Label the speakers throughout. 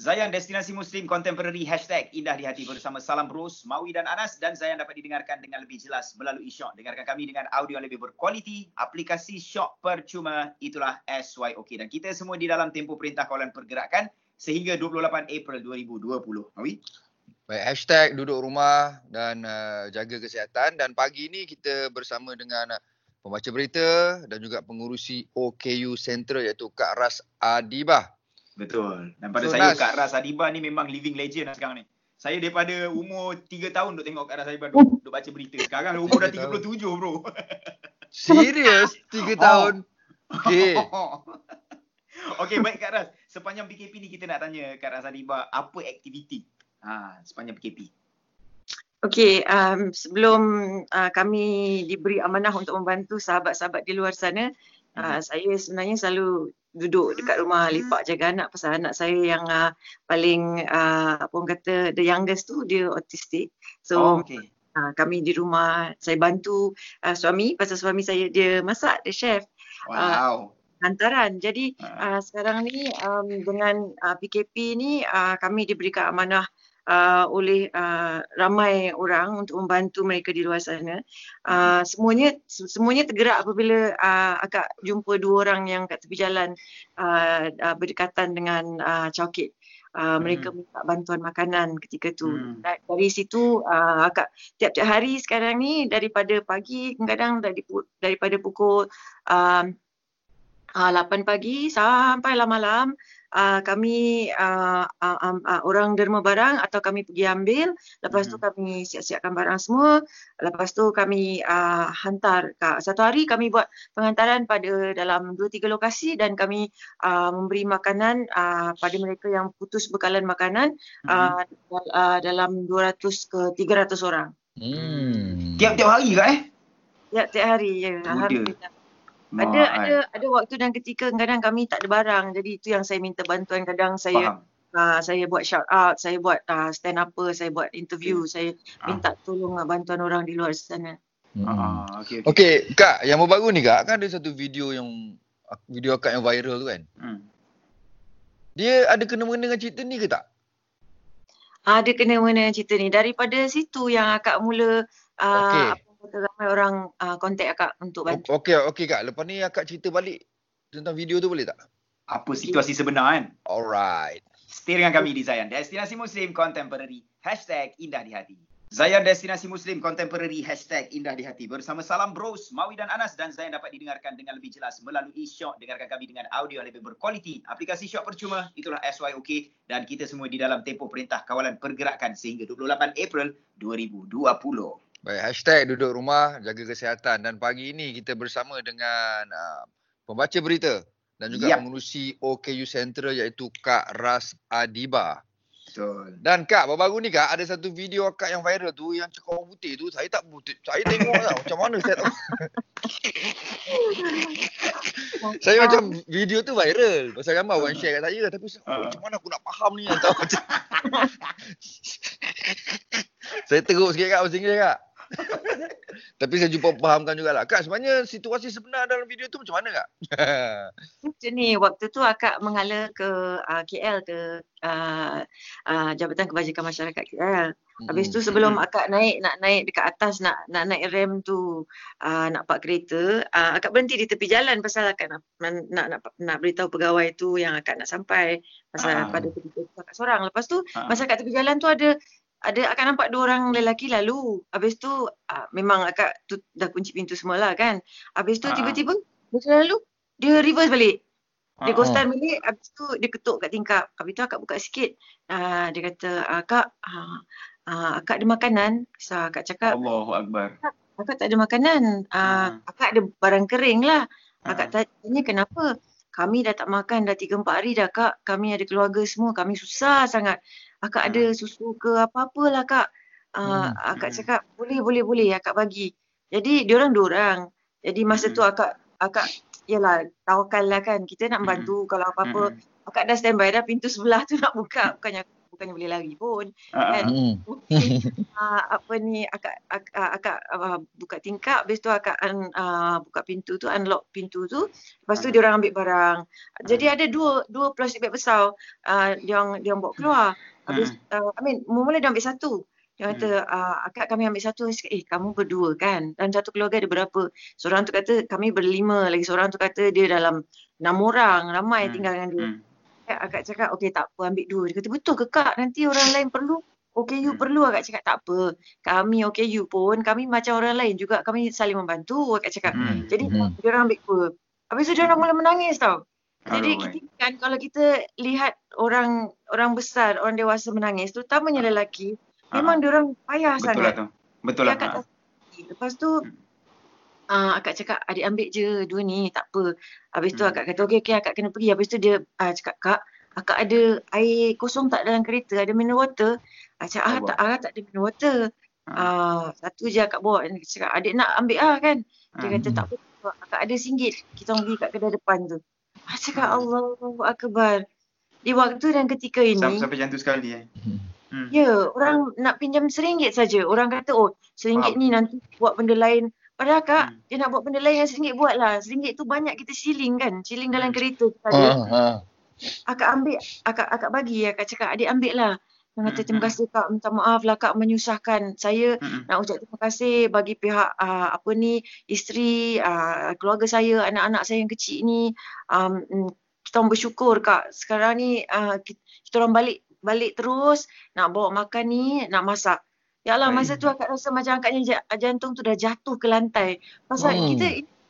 Speaker 1: Zayan Destinasi Muslim Contemporary Hashtag Indah di Hati bersama Salam Bros, Mawi dan Anas dan Zayan dapat didengarkan dengan lebih jelas melalui Shock. Dengarkan kami dengan audio yang lebih berkualiti, aplikasi Shock percuma, itulah SYOK. Dan kita semua di dalam tempoh Perintah Kawalan Pergerakan sehingga 28 April 2020. Mawi?
Speaker 2: Baik, hashtag duduk rumah dan uh, jaga kesihatan. Dan pagi ini kita bersama dengan uh, pembaca berita dan juga pengurusi OKU Central iaitu Kak Ras Adibah.
Speaker 1: Betul. Dan pada so, saya. Kak Ras Adiba ni memang living legend lah sekarang ni. Saya daripada umur 3 tahun duk tengok Kak Ras Adiba duk, duk baca berita. Sekarang umur dah 37 bro.
Speaker 2: Serius? 3 tahun? Okay.
Speaker 1: okay baik Kak Ras. Sepanjang PKP ni kita nak tanya Kak Ras Adiba apa aktiviti ha, sepanjang PKP?
Speaker 3: Okay, um, sebelum uh, kami diberi amanah untuk membantu sahabat-sahabat di luar sana, uh, hmm. saya sebenarnya selalu duduk dekat rumah lipat jaga anak pasal anak saya yang uh, paling uh, apa orang kata the youngest tu dia autistic. So oh, okay. uh, kami di rumah saya bantu uh, suami pasal suami saya dia masak dia chef.
Speaker 1: Wow. Uh,
Speaker 3: hantaran. Jadi uh, sekarang ni um, dengan uh, PKP ni uh, kami diberikan amanah uh, oleh uh, ramai orang untuk membantu mereka di luar sana. Uh, semuanya semuanya tergerak apabila uh, akak jumpa dua orang yang kat tepi jalan uh, uh, berdekatan dengan uh, Chowkit. Uh, mereka hmm. minta bantuan makanan ketika tu. Hmm. Dari situ uh, akak tiap-tiap hari sekarang ni daripada pagi kadang-kadang dari, daripada pukul uh, uh, 8 pagi sampai malam uh, kami uh, uh, uh, orang derma barang atau kami pergi ambil lepas tu hmm. kami siap-siapkan barang semua lepas tu kami uh, hantar satu hari kami buat penghantaran pada dalam 2 3 lokasi dan kami uh, memberi makanan uh, pada mereka yang putus bekalan makanan hmm. uh, uh, dalam 200 ke 300 orang.
Speaker 1: Hmm. Tiap-tiap hari ke eh?
Speaker 3: Tiap-tiap hari ya. Alhamdulillah. Ada ada ada waktu dan ketika kadang kami tak ada barang. Jadi itu yang saya minta bantuan kadang saya uh, saya buat shout out, saya buat uh, stand up, saya buat interview, okay. saya ah. minta tolong uh, bantuan orang di luar sana.
Speaker 2: Hmm. Uh, okay, okay. okay, Kak, yang baru ni Kak, kan ada satu video yang video akak yang viral tu kan? Hmm. Dia ada kena-mengena dengan cerita ni ke tak?
Speaker 3: Ada kena-mengena dengan cerita ni. Daripada situ yang akak mula uh, okay ramai orang uh, contact akak untuk bantu.
Speaker 2: Okey, okey kak. Lepas ni akak cerita balik tentang video tu boleh tak?
Speaker 1: Apa situasi sebenar kan?
Speaker 2: Alright.
Speaker 1: Stay dengan kami di Zayan. Destinasi Muslim Contemporary. Hashtag Indah di Hati. Zayan Destinasi Muslim Contemporary. Hashtag Indah di Hati. Bersama Salam Bros, Mawi dan Anas. Dan Zayan dapat didengarkan dengan lebih jelas melalui Shock. Dengarkan kami dengan audio yang lebih berkualiti. Aplikasi Shock percuma. Itulah SYOK. Dan kita semua di dalam tempoh perintah kawalan pergerakan sehingga 28 April 2020.
Speaker 2: Baik, hashtag duduk rumah, jaga kesihatan. Dan pagi ini kita bersama dengan uh, pembaca berita dan juga yep. pengurusi OKU Central iaitu Kak Ras Adiba. Betul. Dan Kak, baru-baru ni Kak, ada satu video Kak yang viral tu yang cakap orang putih tu. Saya tak putih. Saya tengok lah. Macam mana saya tak Saya macam video tu viral. Pasal gambar orang share kat saya. Tapi uh. macam mana aku nak faham ni? saya teruk sikit Kak, bahasa Inggeris Kak. Tapi saya jumpa fahamkan jugalah. Kak, sebenarnya situasi sebenar dalam video tu macam mana kak?
Speaker 3: macam ni, waktu tu akak mengala ke uh, KL ke uh, uh, Jabatan Kebajikan Masyarakat KL. Habis tu sebelum akak naik nak naik dekat atas nak nak naik rem tu uh, nak pak kereta, uh, akak berhenti di tepi jalan pasal akak nak nak nak, nak, nak beritahu pegawai tu yang akak nak sampai pasal uh. pada tepi akak seorang. Lepas tu uh. masa kat tepi jalan tu ada ada akan nampak dua orang lelaki lalu. Habis tu uh, memang akak tu dah kunci pintu semualah kan. Habis tu uh tiba-tiba dia lalu dia reverse balik. Dia uh-huh. ghostan balik. Habis tu dia ketuk kat tingkap. Habis tu akak buka sikit. Uh, dia kata, akak, uh, uh, akak ada makanan. So akak cakap.
Speaker 1: Allahu Akbar.
Speaker 3: Akak tak ada makanan. Uh, uh Akak ada barang kering lah. Akak uh tanya kenapa? Kami dah tak makan dah 3-4 hari dah kak. Kami ada keluarga semua. Kami susah sangat akak ada hmm. susu ke apa-apalah kak. Uh, hmm. Akak hmm. cakap boleh boleh boleh akak bagi. Jadi diorang dua orang. Jadi masa hmm. tu akak akak yalah tawakal lah kan. Kita nak bantu hmm. kalau apa-apa. Hmm. Akak dah standby dah pintu sebelah tu nak buka. Bukannya bukannya boleh lari pun.
Speaker 1: Ah,
Speaker 3: Kan? uh, apa ni akak akak, akak uh, buka tingkap habis tu akak un, uh, buka pintu tu unlock pintu tu lepas tu
Speaker 1: Ah.
Speaker 3: dia orang ambil barang. Jadi ada dua dua plastik beg besar uh, dia orang dia orang bawa keluar. Habis uh, I mean mula-mula dia ambil satu. Dia kata uh, akak kami ambil satu. Saya cakap, eh kamu berdua kan? Dan satu keluarga ada berapa? Seorang tu kata kami berlima lagi. Seorang tu kata dia dalam enam orang ramai
Speaker 1: Hmm.
Speaker 3: tinggal dengan dia.
Speaker 1: Hmm.
Speaker 3: Akak cakap, okey tak apa ambil dua. Dia kata, betul ke kak? Nanti orang lain perlu. OKU
Speaker 1: Hmm.
Speaker 3: perlu. Akak cakap, tak apa. Kami OKU pun, kami macam orang lain juga. Kami saling membantu. Akak cakap.
Speaker 1: Hmm.
Speaker 3: Jadi
Speaker 2: Hmm.
Speaker 3: dia orang ambil dua. Habis tu dia orang mula menangis tau. Jadi
Speaker 1: Aduh,
Speaker 3: kita kan kalau kita lihat orang orang besar, orang dewasa menangis, terutamanya lelaki, memang dia orang payah
Speaker 1: Betul
Speaker 3: sangat.
Speaker 1: lah tu. Betul
Speaker 3: Dia
Speaker 1: lah. Ah.
Speaker 3: Lepas tu
Speaker 1: Hmm.
Speaker 3: Uh, akak cakap adik ambil je dua ni tak apa. Habis tu
Speaker 1: Hmm.
Speaker 3: akak kata okey okey akak kena pergi. Habis tu dia uh, cakap kak akak ada air kosong tak dalam kereta? Ada mineral water? Cakap ah
Speaker 1: Allah.
Speaker 3: tak ah tak ada mineral water.
Speaker 1: Ah.
Speaker 3: Uh, satu je akak bawa. Dia cakap adik nak ambil ah kan. Dia
Speaker 1: Ah.
Speaker 3: kata tak apa Kak. akak ada singgit. Kita pergi kat kedai depan tu. Akak cakap
Speaker 1: Hmm.
Speaker 3: Akbar. Di waktu dan ketika
Speaker 1: Sampai,
Speaker 3: ini
Speaker 1: sampai macam tu sekali eh. Hmm.
Speaker 3: Ya, orang nak pinjam seringgit saja. Orang kata, oh seringgit
Speaker 1: Faham.
Speaker 3: ni nanti buat benda lain. Padahal kak,
Speaker 1: Hmm.
Speaker 3: dia nak buat benda lain yang seringgit buat lah. Seringgit tu banyak kita siling kan. Siling dalam
Speaker 1: Hmm.
Speaker 3: kereta kita ada.
Speaker 2: Ah, ah.
Speaker 3: Akak ambil, akak akak bagi. Akak cakap, adik ambil lah. Dia kata,
Speaker 1: Hmm,
Speaker 3: terima
Speaker 1: hmm.
Speaker 3: kasih kak. Minta maaf lah kak menyusahkan. Saya
Speaker 1: Hmm.
Speaker 3: nak ucap terima kasih bagi pihak uh, apa ni, isteri, uh, keluarga saya, anak-anak saya yang kecil ni. Um, kita orang bersyukur kak. Sekarang ni uh, kita, kita orang balik balik terus nak bawa makan ni, nak masak. Ya Allah, masa
Speaker 1: Baik.
Speaker 3: tu akak rasa macam akaknya ja- jantung tu dah jatuh ke lantai. Pasal
Speaker 2: Hmm.
Speaker 3: kita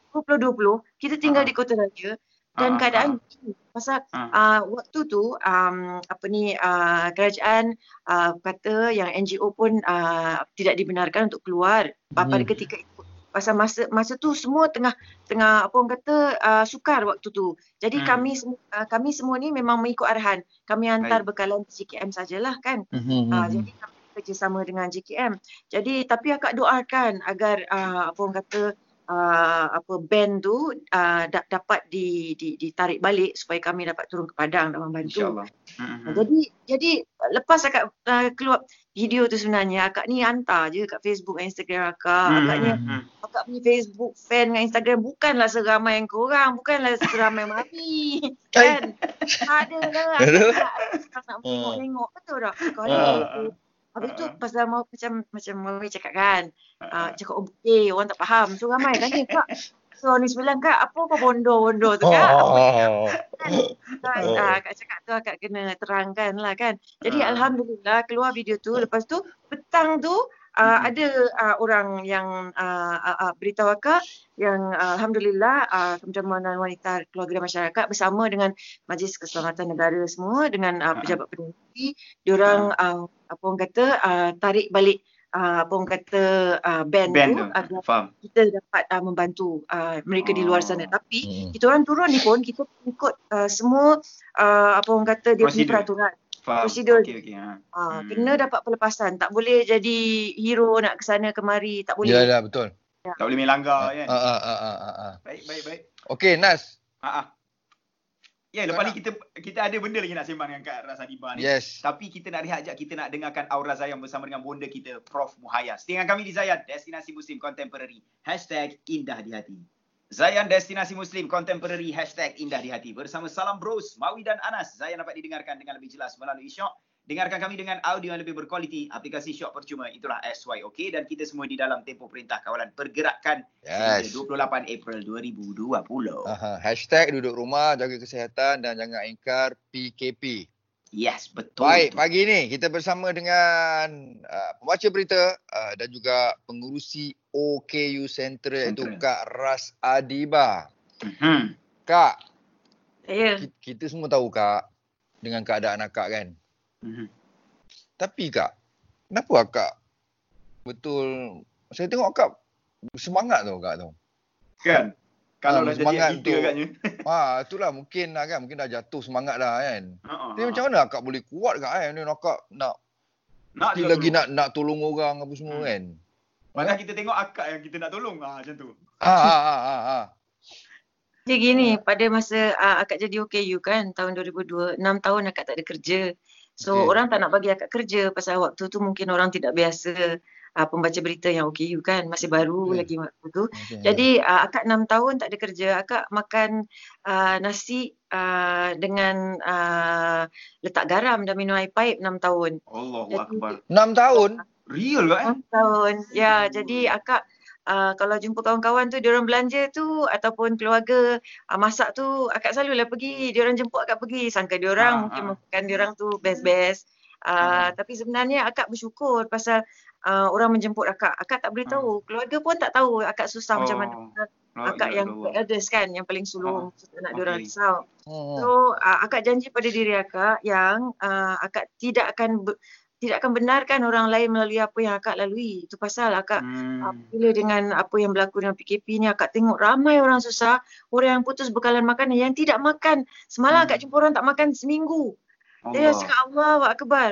Speaker 3: 2020, kita tinggal
Speaker 1: Ah.
Speaker 3: di Kota Raja dan
Speaker 1: Ah,
Speaker 3: keadaan begini. Pasal
Speaker 1: Ah.
Speaker 3: uh, waktu tu um, apa ni uh, kerajaan uh, kata yang NGO pun uh, tidak dibenarkan untuk keluar pada
Speaker 2: Hmm.
Speaker 3: ketika itu. Pasal masa masa tu semua tengah tengah apa orang kata uh, sukar waktu tu. Jadi
Speaker 1: Hmm.
Speaker 3: kami uh, kami semua ni memang mengikut arahan. Kami hantar bekalan JKM sajalah kan.
Speaker 2: Mhm,
Speaker 3: Uh, jadi kami kerjasama dengan JKM. Jadi tapi akak doakan agar uh, apa orang kata uh, apa band tu uh, da- dapat di, di ditarik balik supaya kami dapat turun ke padang dan membantu.
Speaker 1: InsyaAllah. Hmm.
Speaker 3: Uh, Jadi jadi lepas akak uh, keluar video tu sebenarnya akak ni hantar je kat Facebook dan Instagram akak.
Speaker 1: Hmm.
Speaker 3: Agaknya akak punya Facebook fan dengan Instagram bukanlah seramai yang korang, bukanlah seramai mami. Kan? Ada lah. Akak nak tengok-tengok betul tak? Kalau
Speaker 1: Ah.
Speaker 3: Habis tu pasal mau macam macam mami cakap kan. Uh, cakap oh eh orang tak faham. So ramai tanya kak. So ni sembilan kak apa kau bondo-bondo tu kak?
Speaker 2: Oh.
Speaker 3: Kan,
Speaker 2: Oh.
Speaker 3: ah, Kak cakap tu akak kena terangkan lah kan. Jadi
Speaker 1: Ah.
Speaker 3: Alhamdulillah keluar video tu. Lepas tu petang tu uh,
Speaker 1: Mm-mm.
Speaker 3: ada uh, orang yang uh, uh, uh, beritahu akak yang uh, Alhamdulillah uh, Kementerian Wanita Keluarga dan Masyarakat bersama dengan Majlis Keselamatan Negara semua dengan uh, pejabat peneliti. Diorang uh, apa orang kata uh, tarik balik uh, apa orang kata uh, band,
Speaker 1: Band
Speaker 3: tu
Speaker 1: tu.
Speaker 3: agar
Speaker 1: Faham.
Speaker 3: kita dapat uh, membantu uh, mereka di luar sana.
Speaker 1: Oh.
Speaker 3: Tapi
Speaker 2: Hmm.
Speaker 3: kita orang turun ni pun kita ikut uh, semua uh, apa orang kata dia punya peraturan.
Speaker 1: Faham.
Speaker 3: Prosedur.
Speaker 1: Okey okey. Ha.
Speaker 3: Uh,
Speaker 1: Hmm.
Speaker 3: Kena dapat pelepasan. Tak boleh jadi hero nak ke sana kemari. Tak boleh.
Speaker 2: Ya, ya, betul.
Speaker 1: Tak boleh main langgar kan.
Speaker 2: Ah, ah, ah, ah, ah, ah.
Speaker 1: Baik baik baik.
Speaker 2: Okey, Nas.
Speaker 1: Ha ah. Ya, lepas ni kita kita ada benda lagi nak sembang dengan Kak Adiba ni.
Speaker 2: Yes.
Speaker 1: Tapi kita nak rehat sekejap, kita nak dengarkan Aura Zayan bersama dengan bonda kita, Prof. Muhayas. Dengan kami di Zayan, Destinasi Muslim Contemporary. Hashtag Indah di Hati. Zayan Destinasi Muslim Contemporary. Hashtag Indah di Hati. Bersama Salam Bros, Mawi dan Anas. Zayan dapat didengarkan dengan lebih jelas melalui Syok. Dengarkan kami dengan audio yang lebih berkualiti. Aplikasi Syok percuma. Itulah SYOK. Dan kita semua di dalam tempoh perintah kawalan pergerakan.
Speaker 2: Yes.
Speaker 1: Sehingga 28 April 2020.
Speaker 2: Aha. Hashtag duduk rumah, jaga kesihatan dan jangan ingkar PKP.
Speaker 1: Yes, betul.
Speaker 2: Baik,
Speaker 1: betul.
Speaker 2: pagi ni kita bersama dengan uh, pembaca berita uh, dan juga pengurusi OKU iaitu
Speaker 1: Center.
Speaker 2: Kak Ras Adiba.
Speaker 1: Mhm.
Speaker 2: Kak,
Speaker 3: Saya.
Speaker 2: ki- kita semua tahu Kak dengan keadaan akak kan.
Speaker 1: Mhm.
Speaker 2: Tapi Kak, kenapa akak betul saya tengok akak semangat tau Kak tau.
Speaker 1: Kan? Kalau
Speaker 2: Ah,
Speaker 1: dah jadi
Speaker 2: semangat
Speaker 1: kita
Speaker 2: untuk-
Speaker 1: agaknya.
Speaker 2: Ha, itulah mungkin lah kan, mungkin dah jatuh semangat dah kan.
Speaker 1: Ha,
Speaker 2: Tapi macam mana akak boleh kuat Kak kan? Ni akak nak
Speaker 1: Nak
Speaker 2: lagi nak nak tolong orang apa semua
Speaker 1: Hmm.
Speaker 2: kan.
Speaker 1: Padahal kita tengok akak yang kita nak tolong. Ha, macam tu.
Speaker 2: Ha ha ha ha.
Speaker 3: Dia gini, pada masa uh, akak jadi OKU kan tahun 2002, 6 tahun akak tak ada kerja. So okay. orang tak nak bagi akak kerja pasal waktu tu mungkin orang tidak biasa uh, pembaca berita yang OKU kan masih baru okay. lagi waktu tu. Okay. Jadi uh, akak enam tahun tak ada kerja, akak makan uh, nasi uh, dengan uh, letak garam dan minum air paip enam tahun.
Speaker 1: Allahu akbar.
Speaker 2: Enam tahun?
Speaker 1: Real ke?
Speaker 3: Enam tahun. Ya, jadi akak uh, kalau jumpa kawan-kawan tu diorang belanja tu ataupun keluarga uh, masak tu akak selalulah pergi diorang jemput akak pergi sangka diorang ha, mungkin ha. makan diorang tu best-best uh, ha. tapi sebenarnya akak bersyukur pasal uh, orang menjemput akak akak tak boleh tahu ha. keluarga pun tak tahu akak susah oh. macam mana oh, akak ya, yang eldest kan yang paling sulung ha. nak okay. diorang risau oh. so uh, akak janji pada diri akak yang uh, akak tidak akan tidak akan benarkan orang lain melalui apa yang akak lalui. Itu pasal akak hmm. apabila dengan apa yang berlaku dengan PKP ni akak tengok ramai orang susah, orang yang putus bekalan makanan yang tidak makan. Semalam hmm. akak jumpa orang tak makan seminggu. Allah. Dia cakap Allah wa akbar.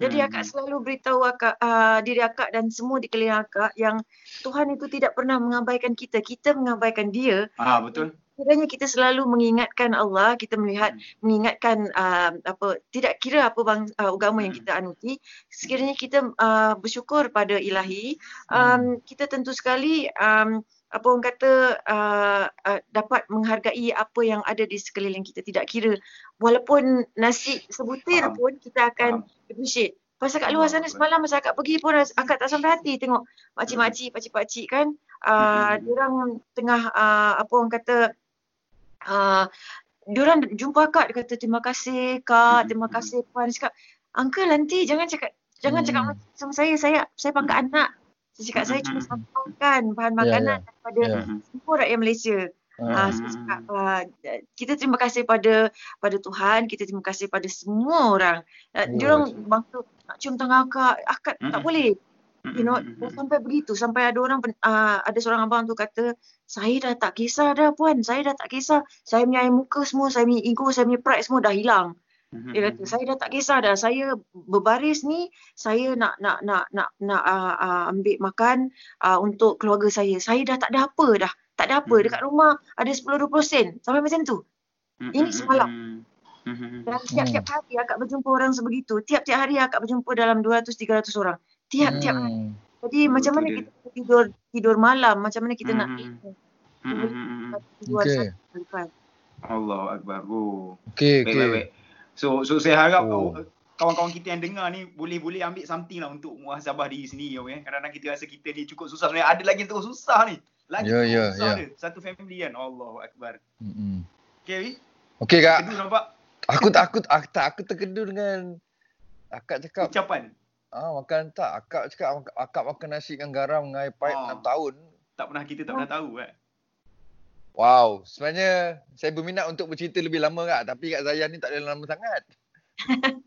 Speaker 3: Jadi hmm. akak selalu beritahu akak, uh, diri akak dan semua di keliling akak yang Tuhan itu tidak pernah mengabaikan kita. Kita mengabaikan dia.
Speaker 1: Ah betul
Speaker 3: kiranya kita selalu mengingatkan Allah, kita melihat hmm. mengingatkan uh, apa tidak kira apa bang uh, agama yang hmm. kita anuti, sekiranya kita uh, bersyukur pada Ilahi, um, hmm. kita tentu sekali um, apa orang kata uh, uh, dapat menghargai apa yang ada di sekeliling kita tidak kira walaupun nasi sebutir Faham. pun kita akan appreciate Pasal kat luar sana semalam masa akak pergi pun akak tak sampai hati tengok makcik-makcik, pakcik-pakcik kan. Uh, diorang tengah uh, apa orang kata uh, diorang jumpa kak dia kata terima kasih kak terima kasih puan dia cakap uncle nanti jangan cakap jangan cakap hmm. sama saya saya saya pangkat hmm. anak saya cakap saya cuma sampaikan bahan makanan yeah, yeah. daripada yeah. semua rakyat Malaysia Uh, saya cakap, uh, kita terima kasih pada pada Tuhan, kita terima kasih pada semua orang. Uh, oh, dia orang bangsa nak cium tangan akak, akak tak boleh. You know, sampai begitu, sampai ada orang, uh, ada seorang abang tu kata, saya dah tak kisah dah puan, saya dah tak kisah. Saya punya air muka semua, saya punya ego, saya punya pride semua dah hilang. Mhm, Dia kata, mhm. saya dah tak kisah dah. Saya berbaris ni, saya nak nak nak nak nak uh, uh, ambil makan uh, untuk keluarga saya. Saya dah tak ada apa dah. Tak ada apa. Mhm. Dekat rumah ada 10-20 sen. Sampai macam tu. Ini semalam. Dan tiap-tiap hari akak berjumpa orang sebegitu. Tiap-tiap hari akak berjumpa dalam 200-300 orang. Tiap-tiap hari. Jadi Betul macam mana dia. kita tidur tidur malam, macam mana kita hmm. nak tidur. Hmm.
Speaker 2: Okay.
Speaker 1: Allah Akbar. Oh.
Speaker 2: Okay, baik, okay. Baik, baik.
Speaker 1: So, so saya harap oh. kawan-kawan kita yang dengar ni boleh-boleh ambil something lah untuk muhasabah diri sendiri. Okay? Kadang-kadang kita rasa kita ni cukup susah. Sebenarnya ada lagi yang terus susah ni. Lagi yeah, yeah, susah yeah. Satu family kan. Allah Akbar. Mm-hmm. Okay, Wi?
Speaker 2: Okay, Kak. Kedu nampak? Aku tak, aku, aku, tak, aku terkedu dengan akak cakap.
Speaker 1: Ucapan.
Speaker 2: Ah makan tak? Akak cakap akak makan nasi dengan garam dengan air paip oh. 6 tahun.
Speaker 1: Tak pernah kita tak pernah tahu kan.
Speaker 2: Wow, sebenarnya saya berminat untuk bercerita lebih lama kak, tapi Kak Zayan ni tak ada lama sangat.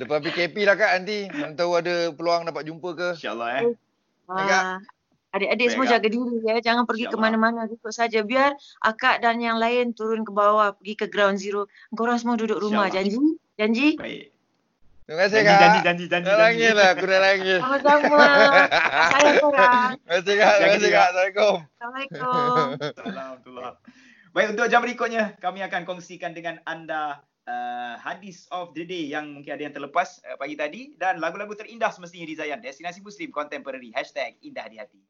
Speaker 2: Lepas PKP lah kak nanti, mana tahu ada peluang dapat jumpa ke.
Speaker 1: InsyaAllah eh.
Speaker 3: Wah. Adik-adik semua jaga diri ya, jangan pergi ke mana-mana duduk saja. Biar akak dan yang lain turun ke bawah, pergi ke ground zero. Korang semua duduk rumah, janji? Janji? Baik.
Speaker 2: Terima kasih
Speaker 1: janji,
Speaker 2: kak.
Speaker 1: Janji, janji, janji.
Speaker 2: Dah langit lah, aku dah langit.
Speaker 3: Sama-sama. Sayang korang.
Speaker 2: Terima kasih kak, terima kasih kak. Assalamualaikum.
Speaker 3: Assalamualaikum.
Speaker 1: Assalamualaikum. Baik, untuk jam berikutnya, kami akan kongsikan dengan anda uh, hadis of the day yang mungkin ada yang terlepas uh, pagi tadi dan lagu-lagu terindah semestinya di Zayan. Destinasi Muslim Contemporary. Hashtag indah di hati.